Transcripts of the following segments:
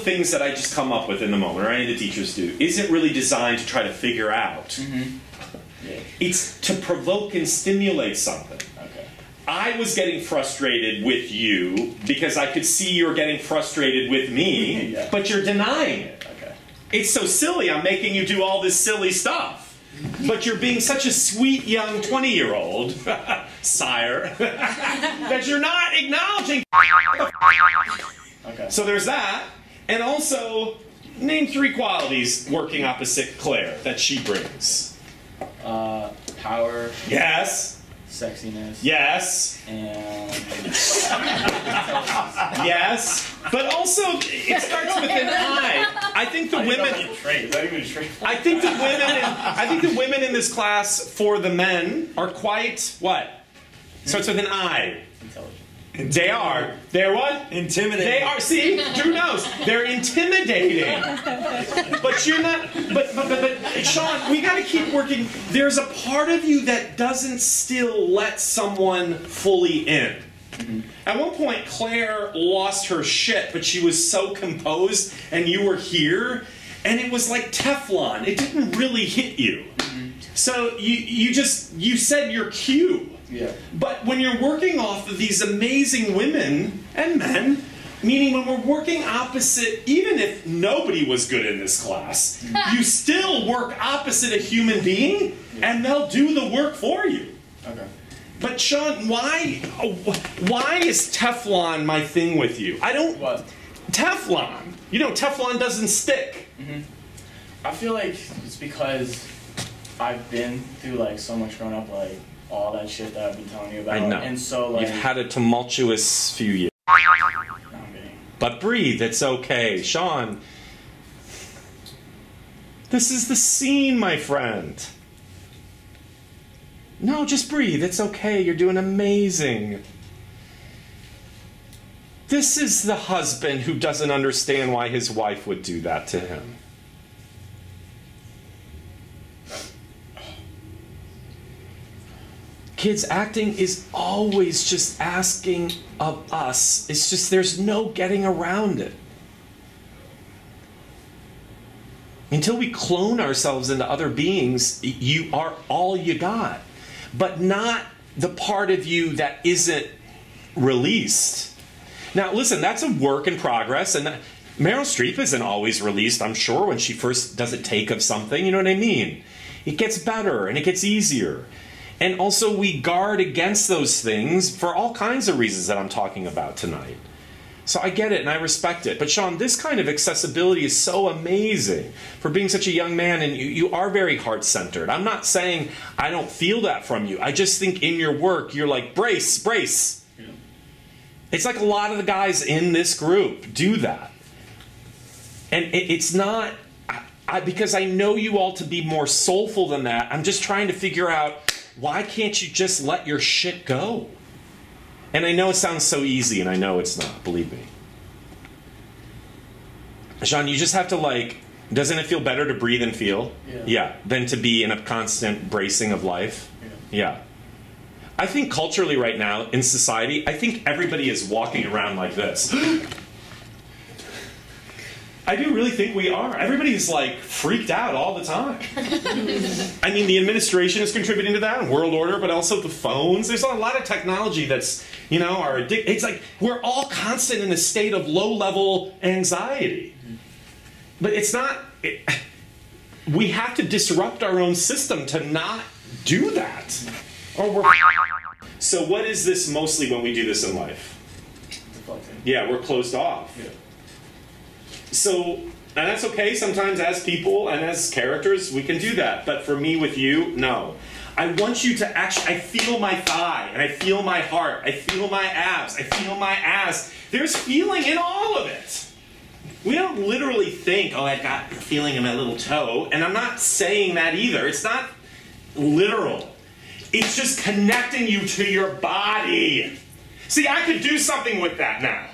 things that I just come up with in the moment, or any of the teachers do, isn't really designed to try to figure out. Yeah. It's to provoke and stimulate something. Okay. I was getting frustrated with you because I could see you're getting frustrated with me, Yeah. but you're denying it. Okay. It's so silly, I'm making you do all this silly stuff. But you're being such a sweet young 20 year old, sire, that you're not acknowledging. Okay. So there's that. And also, name three qualities working opposite Claire that she brings. Uh, power, Yes, sexiness, yes, and yes. But also, it starts with an I. I think the women. Trait. Is that even a trait? I think the women. In, I think the women in this class for the men are quite what? Starts with an I. Intelligent. They are. They're what? Intimidating. They are. See, Drew knows. They're intimidating. But you're not. But but but, but Sean, we got to keep working. There's a part of you that doesn't still let someone fully in. At one point, Claire lost her shit, but she was so composed, and you were here, and it was like Teflon. It didn't really hit you. So you you just you said your cue. Yeah. But when you're working off of these amazing women and men, meaning when we're working opposite, even if nobody was good in this class, you still work opposite a human being and they'll do the work for you. Okay. But Sean, why why is Teflon my thing with you? I don't What? Teflon. You know Teflon doesn't stick. Mm-hmm. I feel like it's because I've been through like so much growing up, like all that shit that I've been telling you about. I know. And so like You've had a tumultuous few years. But breathe, it's okay. Sean, this is the scene, my friend. No, just breathe. It's okay. You're doing amazing. This is the husband who doesn't understand why his wife would do that to him. Kids, acting is always just asking of us. It's just there's no getting around it. Until we clone ourselves into other beings, you are all you got. But not the part of you that isn't released. Now, listen, that's a work in progress, and Meryl Streep isn't always released, I'm sure, when she first does a take of something. You know what I mean? It gets better and it gets easier. And also, we guard against those things for all kinds of reasons that I'm talking about tonight. So I get it and I respect it. But Sean, this kind of accessibility is so amazing for being such a young man, and you, you are very heart centered. I'm not saying I don't feel that from you. I just think in your work, you're like, brace, brace. It's like a lot of the guys in this group do that. And it, it's not I, I, because I know you all to be more soulful than that. I'm just trying to figure out why can't you just let your shit go? And I know it sounds so easy, and I know it's not, believe me. Jean, you just have to like, doesn't it feel better to breathe and feel? Yeah. than to be in a constant bracing of life? Yeah. Yeah. I think culturally right now in society, I think everybody is walking around like this. I do really think we are. Everybody's like freaked out all the time. I mean, the administration is contributing to that, and world order, but also the phones. There's a lot of technology that's, you know, are addic- It's like we're all constant in a state of low level anxiety. But it's not. It, we have to disrupt our own system to not do that. Or we're. So, what is this mostly when we do this in life? Yeah, we're closed off. Yeah. So, and that's okay sometimes as people and as characters, we can do that. But for me with you, no. I want you to actually, I feel my thigh, and I feel my heart, I feel my abs, I feel my ass. There's feeling in all of it. We don't literally think, oh, i've got a feeling in my little toe, and I'm not saying that either. It's not literal. It's just connecting you to your body. See, I could do something with that now.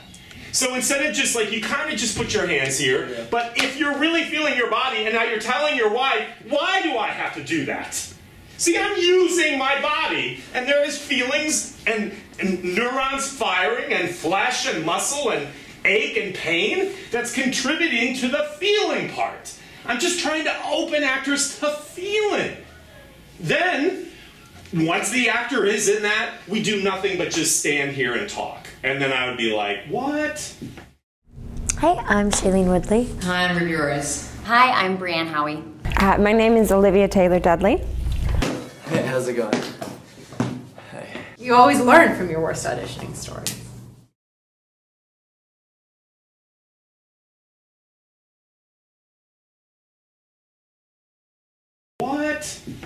So instead of just like, you kind of just put your hands here, Yeah. but if you're really feeling your body and now you're telling your wife, why do I have to do that? See, I'm using my body, and there is feelings and, and neurons firing and flesh and muscle and ache and pain that's contributing to the feeling part. I'm just trying to open actors to feeling. Then, once the actor is in that, we do nothing but just stand here and talk. And then I would be like, what? Hi, I'm Shailene Woodley. Hi, I'm Ruby Rose. Hi, I'm Brianne Howey. Uh, my name is Olivia Taylor Dudley. Hey, how's it going? Hey. You always learn from your worst auditioning stories.